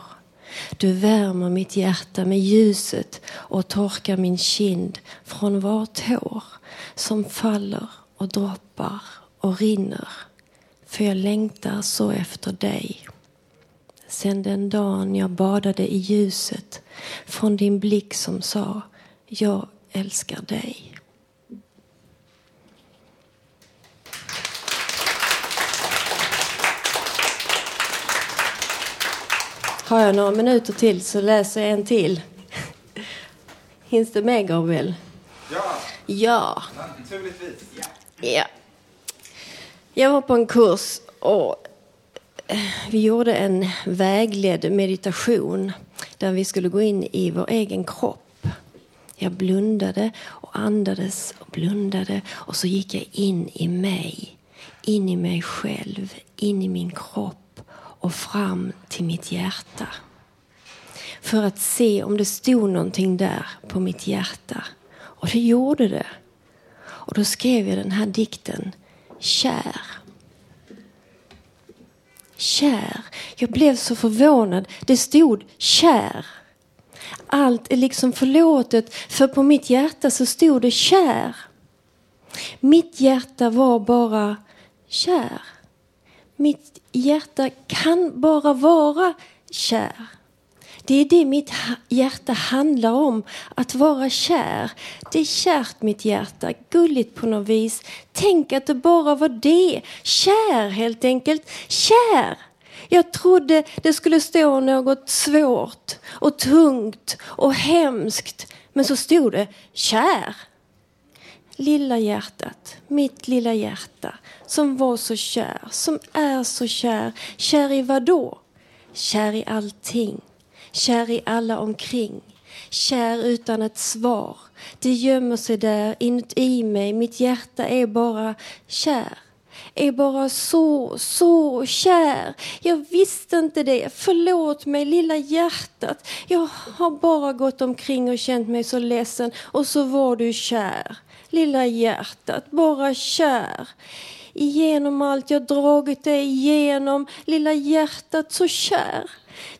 Du värmer mitt hjärta med ljuset och torkar min kind från vart hår som faller och droppar och rinner. För jag längtar så efter dig. Sen den dagen jag badade i ljuset från din blick som sa jag älskar dig. Har jag några minuter till så läser jag en till. Hinns det med, Gabriel? Ja. Ja. Naturligtvis. Ja. ja. Jag var på en kurs och vi gjorde en vägledd meditation där vi skulle gå in i vår egen kropp. Jag blundade och andades och blundade och så gick jag in i mig, in i mig själv, in i min kropp och fram till mitt hjärta. För att se om det stod någonting där på mitt hjärta. Och det gjorde det. Och då skrev jag den här dikten Kär. Kär. Jag blev så förvånad. Det stod kär. Allt är liksom förlåtet för på mitt hjärta så stod det kär. Mitt hjärta var bara kär. Mitt hjärta kan bara vara kär. Det är det mitt hjärta handlar om, att vara kär. Det är kärt mitt hjärta, gulligt på något vis. Tänk att det bara var det. Kär helt enkelt. Kär! Jag trodde det skulle stå något svårt och tungt och hemskt. Men så stod det kär. Lilla hjärtat, mitt lilla hjärta som var så kär, som är så kär. Kär i vad då? Kär i allting. Kär i alla omkring. Kär utan ett svar. Det gömmer sig där inuti mig. Mitt hjärta är bara kär. Är bara så, så kär. Jag visste inte det. Förlåt mig, lilla hjärtat. Jag har bara gått omkring och känt mig så ledsen. Och så var du kär. Lilla hjärtat, bara kär. Igenom allt jag dragit dig igenom, lilla hjärtat så kär.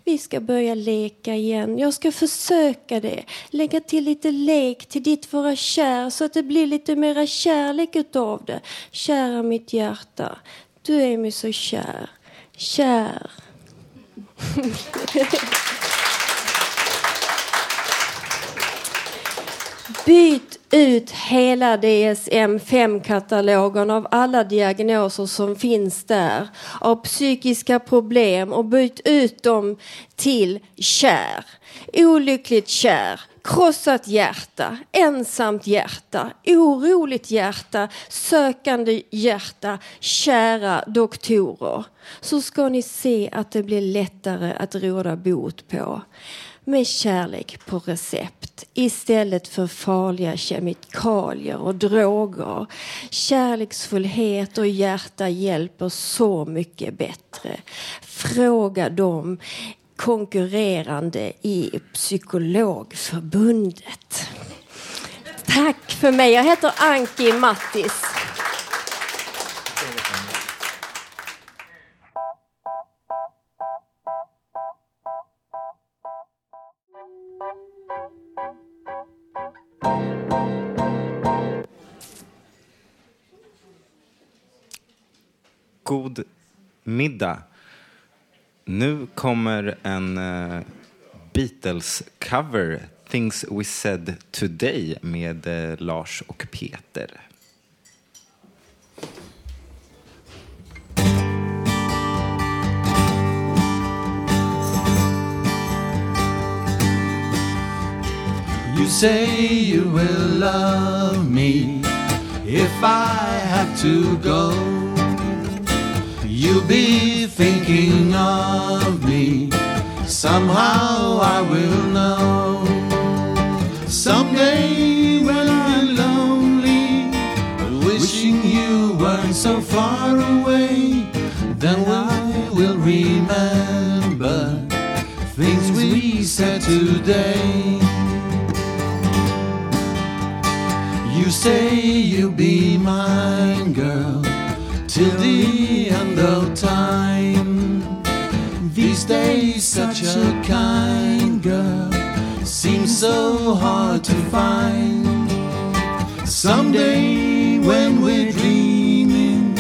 Vi ska börja leka igen. Jag ska försöka det. Lägga till lite lek till ditt vara kär så att det blir lite mera kärlek utav det. Kära mitt hjärta, du är mig så kär. Kär. [LAUGHS] Byt ut hela DSM-5-katalogen av alla diagnoser som finns där av psykiska problem och byt ut dem till kär. Olyckligt kär, krossat hjärta, ensamt hjärta, oroligt hjärta, sökande hjärta, kära doktorer. Så ska ni se att det blir lättare att råda bot på med kärlek på recept istället för farliga kemikalier och droger. Kärleksfullhet och hjärta hjälper så mycket bättre. Fråga dem konkurrerande i Psykologförbundet. Tack för mig. Jag heter Anki Mattis. God middag. Nu kommer en uh, Beatles-cover, Things We Said Today, med uh, Lars och Peter. You say you will love me if I have to go. You'll be thinking of me. Somehow I will know. Someday when I'm lonely, wishing you weren't so far away, then I will remember things we said today. You say you'll be mine, girl, till the time. These days, such a kind girl seems so hard to find. Someday, when we're dreaming,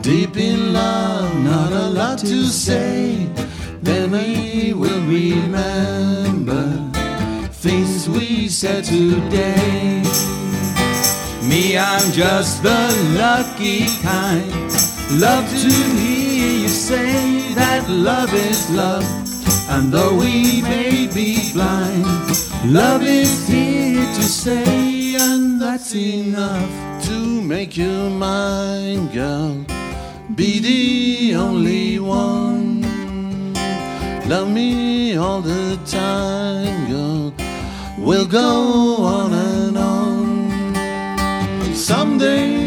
deep in love, not a lot to say, then we will remember things we said today. Me, I'm just the lucky kind. Love to hear you say that love is love. And though we may be blind, love is here to stay, and that's enough to make you mine, girl. Be the only one. Love me all the time, girl. We'll go on and on. Someday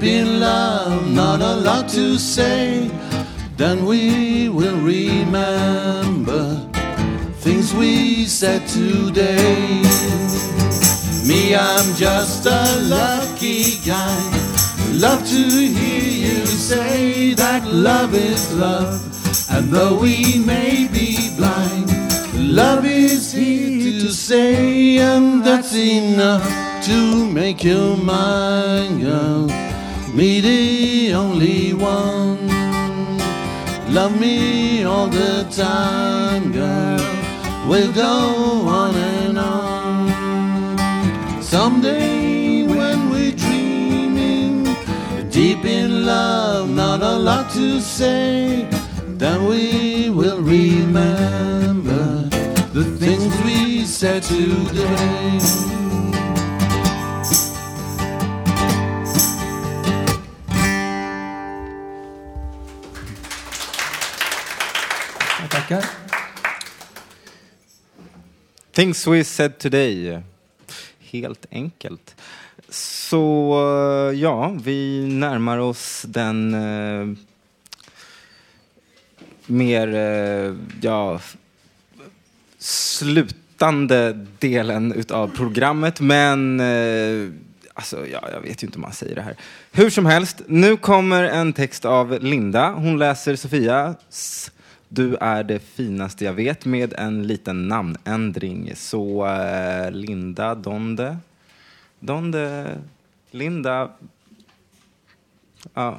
deep in love, not a lot to say, then we will remember things we said today. Me, I'm just a lucky guy. Love to hear you say that love is love. And though we may be blind, love is here to say, and that's enough to make you mine, girl. Me, the only one. Love me all the time, girl. We'll go on and on. Someday when we're dreaming, deep in love, not a lot to say, then we will remember the things we said today. Things we said today. Helt enkelt. Så eh, ja, vi närmar oss den eh, mer, eh, ja, slutande delen utav programmet. Men, eh, alltså, ja, jag vet ju inte om man säger det här. Hur som helst, nu kommer en text av Linda. Hon läser Sofias du är det finaste jag vet med en liten namnändring. Så eh, Linda Donde, Donde, Linda, ja,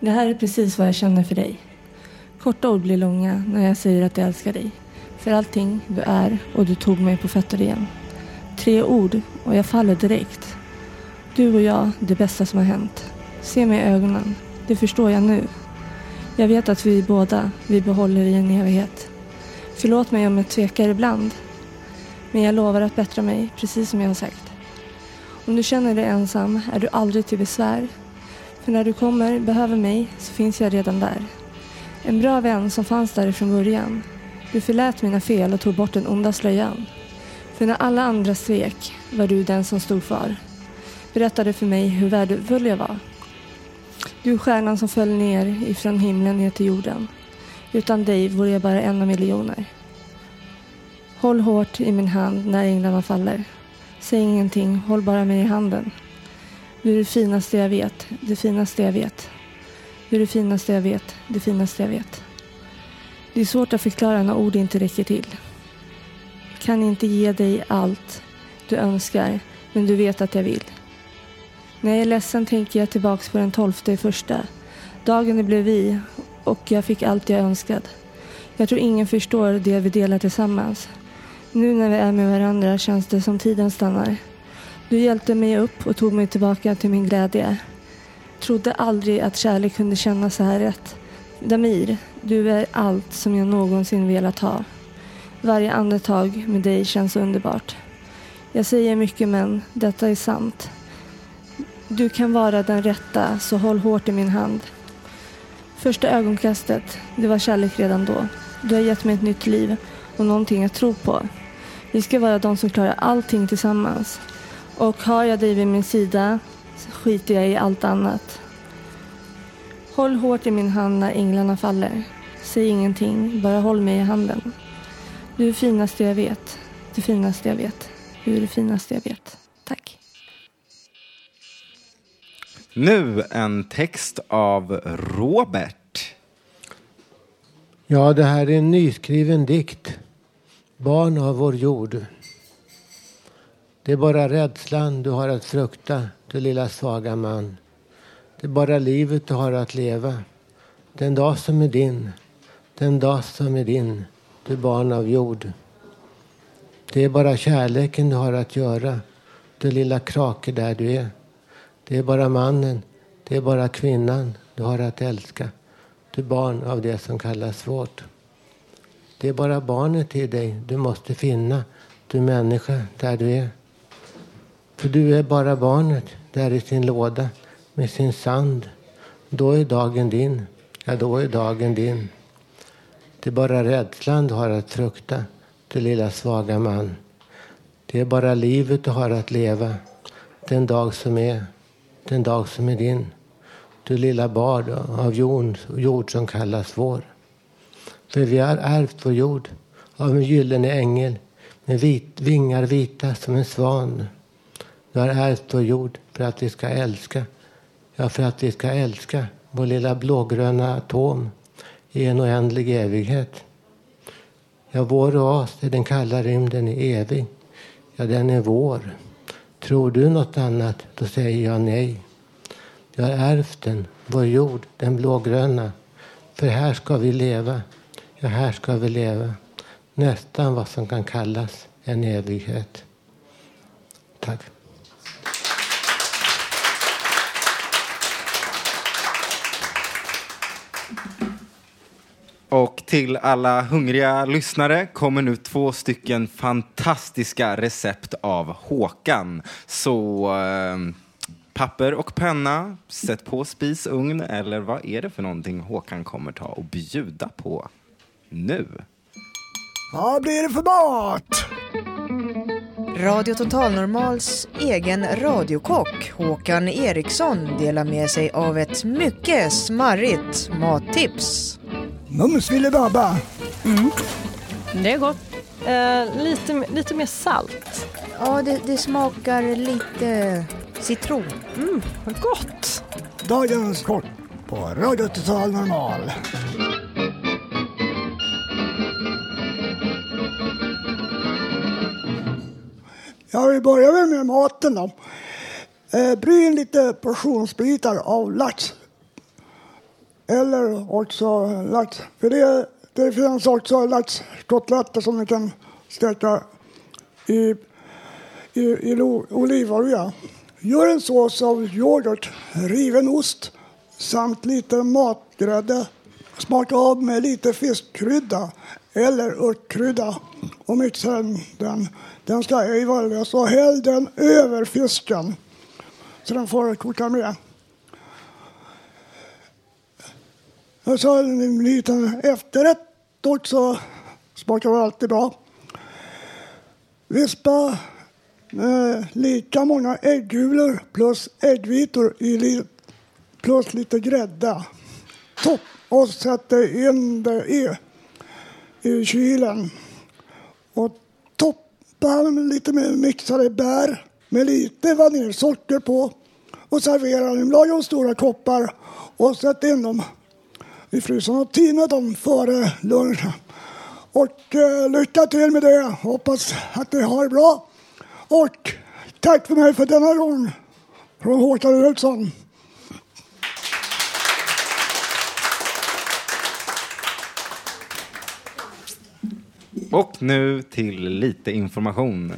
Det här är precis vad jag känner för dig. Korta ord blir långa när jag säger att jag älskar dig. För allting du är och du tog mig på fötter igen. Tre ord och jag faller direkt. Du och jag, det bästa som har hänt. Se mig i ögonen. Det förstår jag nu. Jag vet att vi båda, vi behåller i en evighet. Förlåt mig om jag tvekar ibland. Men jag lovar att bättra mig, precis som jag har sagt. Om du känner dig ensam är du aldrig till besvär. För när du kommer, behöver mig, så finns jag redan där. En bra vän som fanns där från början. Du förlät mina fel och tog bort den onda slöjan. För när alla andra svek var du den som stod kvar. Berättade för mig hur värdefull jag var. Du är stjärnan som föll ner ifrån himlen ner till jorden. Utan dig vore jag bara en av miljoner. Håll hårt i min hand när änglarna faller. Säg ingenting, håll bara mig i handen. Du är det finaste jag vet, det finaste jag vet. Du är det finaste jag vet, det finaste jag vet. Det är svårt att förklara när ord inte räcker till. Kan inte ge dig allt du önskar, men du vet att jag vill. När jag är ledsen tänker jag tillbaks på den tolfte i första. Dagen det blev vi och jag fick allt jag önskade. Jag tror ingen förstår det vi delar tillsammans. Nu när vi är med varandra känns det som tiden stannar. Du hjälpte mig upp och tog mig tillbaka till min glädje. Trodde aldrig att kärlek kunde kännas så här rätt. Damir, du är allt som jag någonsin velat ha. Varje andetag med dig känns underbart. Jag säger mycket men detta är sant. Du kan vara den rätta, så håll hårt i min hand. Första ögonkastet, det var kärlek redan då. Du har gett mig ett nytt liv och någonting att tro på. Vi ska vara de som klarar allting tillsammans. Och har jag dig vid min sida så skiter jag i allt annat. Håll hårt i min hand när änglarna faller. Säg ingenting, bara håll mig i handen. Du är det finaste jag vet. Det finaste jag vet. Du är det finaste jag vet. Nu en text av Robert. Ja, det här är en nyskriven dikt. Barn av vår jord. Det är bara rädslan du har att frukta, du lilla svaga man. Det är bara livet du har att leva. Den dag som är din, den dag som är din, du barn av jord. Det är bara kärleken du har att göra, du lilla krake där du är. Det är bara mannen, det är bara kvinnan du har att älska. Du barn av det som kallas svårt. Det är bara barnet i dig du måste finna, du människa där du är. För du är bara barnet där i sin låda med sin sand. Då är dagen din, ja då är dagen din. Det är bara rädslan du har att frukta, du lilla svaga man. Det är bara livet du har att leva, den dag som är, den dag som är din. Du lilla barn av jord, jord som kallas vår. För vi har ärvt vår jord av en gyllene ängel med vit, vingar vita som en svan. Du har ärvt vår jord för att vi ska älska. Ja, för att vi ska älska vår lilla blågröna atom i en oändlig evighet. Ja, vår oas i den kalla rymden är evig. Ja, den är vår. Tror du något annat, då säger jag nej. Jag har ärvt den, vår jord, den blågröna. För här ska vi leva. Ja, här ska vi leva. Nästan vad som kan kallas en evighet. Tack. Och till alla hungriga lyssnare kommer nu två stycken fantastiska recept av Håkan. Så eh, papper och penna, sätt på spisugn eller vad är det för någonting Håkan kommer ta och bjuda på nu? Vad blir det för mat? Radio Total Normals egen radiokock Håkan Eriksson delar med sig av ett mycket smarrigt mattips. Mums filibabba. Mm. Det är gott. Eh, lite, lite mer salt. Ja, det, det smakar lite citron. Mm, vad gott. Dagens kock på Radio Total Normal. Jag vill börja med, med maten då. Eh, bryn lite portionsbitar av lax. Eller också lax. För det, det finns också laxkotletter som ni kan steka i, i, i olivolja. Gör en sås av yoghurt, riven ost samt lite matgrädde. Smaka av med lite fiskkrydda eller örtkrydda och mixa den. Den, ska ej väljas och häll den över fisken så den får koka med. Och så en liten efterrätt också. Smakar väl alltid bra. Vispa eh, lika många äggulor plus äggvitor i li- plus lite grädde. Topp och sätter in det i, i kylen. Och toppa med lite med mixade bär med lite vaniljsocker på och servera dem. Laga stora koppar och sätt in dem i frysen och tina dem före lunch. Och eh, lycka till med det. Hoppas att ni har det bra. Och tack för mig för denna gång. Från Håkan Eriksson. Och nu till lite information.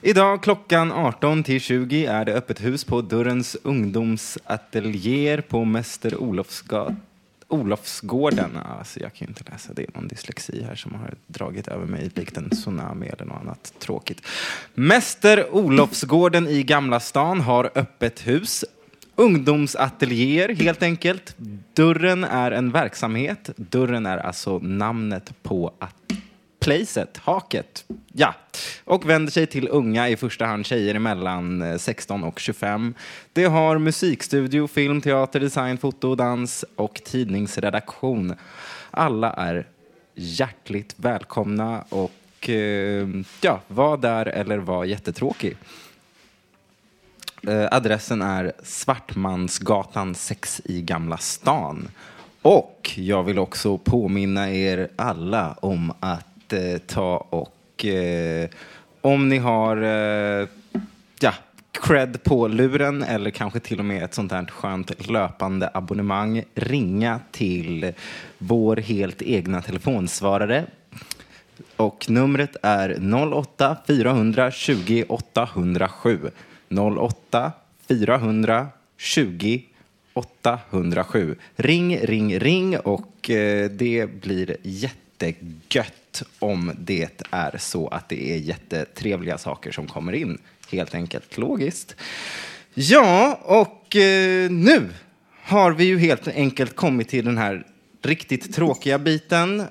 Idag klockan 18 till 20 är det öppet hus på Dörrens ungdomsateljéer på Mäster Olofsgatan. Olofsgården. Alltså, jag kan ju inte läsa, det är någon dyslexi här som har dragit över mig likt en tsunami eller något annat tråkigt. Mäster Olofsgården i Gamla stan har öppet hus. Ungdomsateljéer helt enkelt. Dörren är en verksamhet. Dörren är alltså namnet på att placet, haket. Ja, och vänder sig till unga, i första hand tjejer mellan eh, 16 och 25. Det har musikstudio, film, teater, design, foto, dans och tidningsredaktion. Alla är hjärtligt välkomna och eh, ja, var där eller var jättetråkig. Eh, adressen är Svartmansgatan 6 i Gamla stan. Och jag vill också påminna er alla om att Eh, ta och eh, om ni har eh, ja, cred på luren eller kanske till och med ett sånt här skönt löpande abonnemang ringa till vår helt egna telefonsvarare och numret är 08 420 807. 08 420 807. Ring, ring, ring och eh, det blir jättegött om det är så att det är jättetrevliga saker som kommer in. Helt enkelt logiskt. Ja, och eh, nu har vi ju helt enkelt kommit till den här riktigt tråkiga biten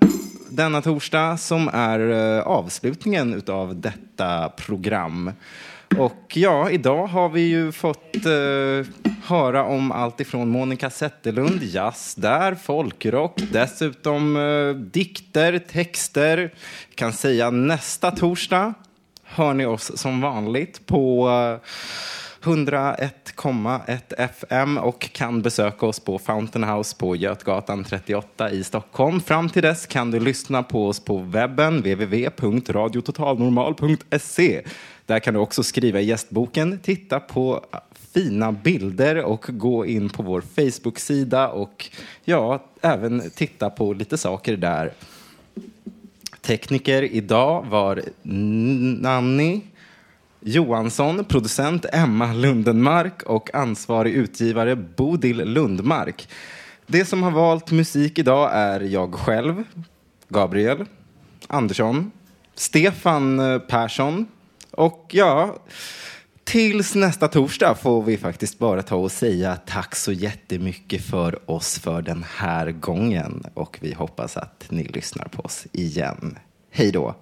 denna torsdag som är eh, avslutningen av detta program. Och ja, idag har vi ju fått eh, höra om allt ifrån Monica Zetterlund, jazz där, folkrock, dessutom eh, dikter, texter. Kan säga nästa torsdag hör ni oss som vanligt på eh, 101,1 FM och kan besöka oss på Fountain House på Götgatan 38 i Stockholm. Fram till dess kan du lyssna på oss på webben www.radiototalnormal.se. Där kan du också skriva i gästboken, titta på fina bilder och gå in på vår Facebook-sida och ja, även titta på lite saker där. Tekniker idag var Nanni Johansson, producent Emma Lundenmark och ansvarig utgivare Bodil Lundmark. Det som har valt musik idag är jag själv, Gabriel Andersson, Stefan Persson och ja, tills nästa torsdag får vi faktiskt bara ta och säga tack så jättemycket för oss för den här gången och vi hoppas att ni lyssnar på oss igen. Hej då!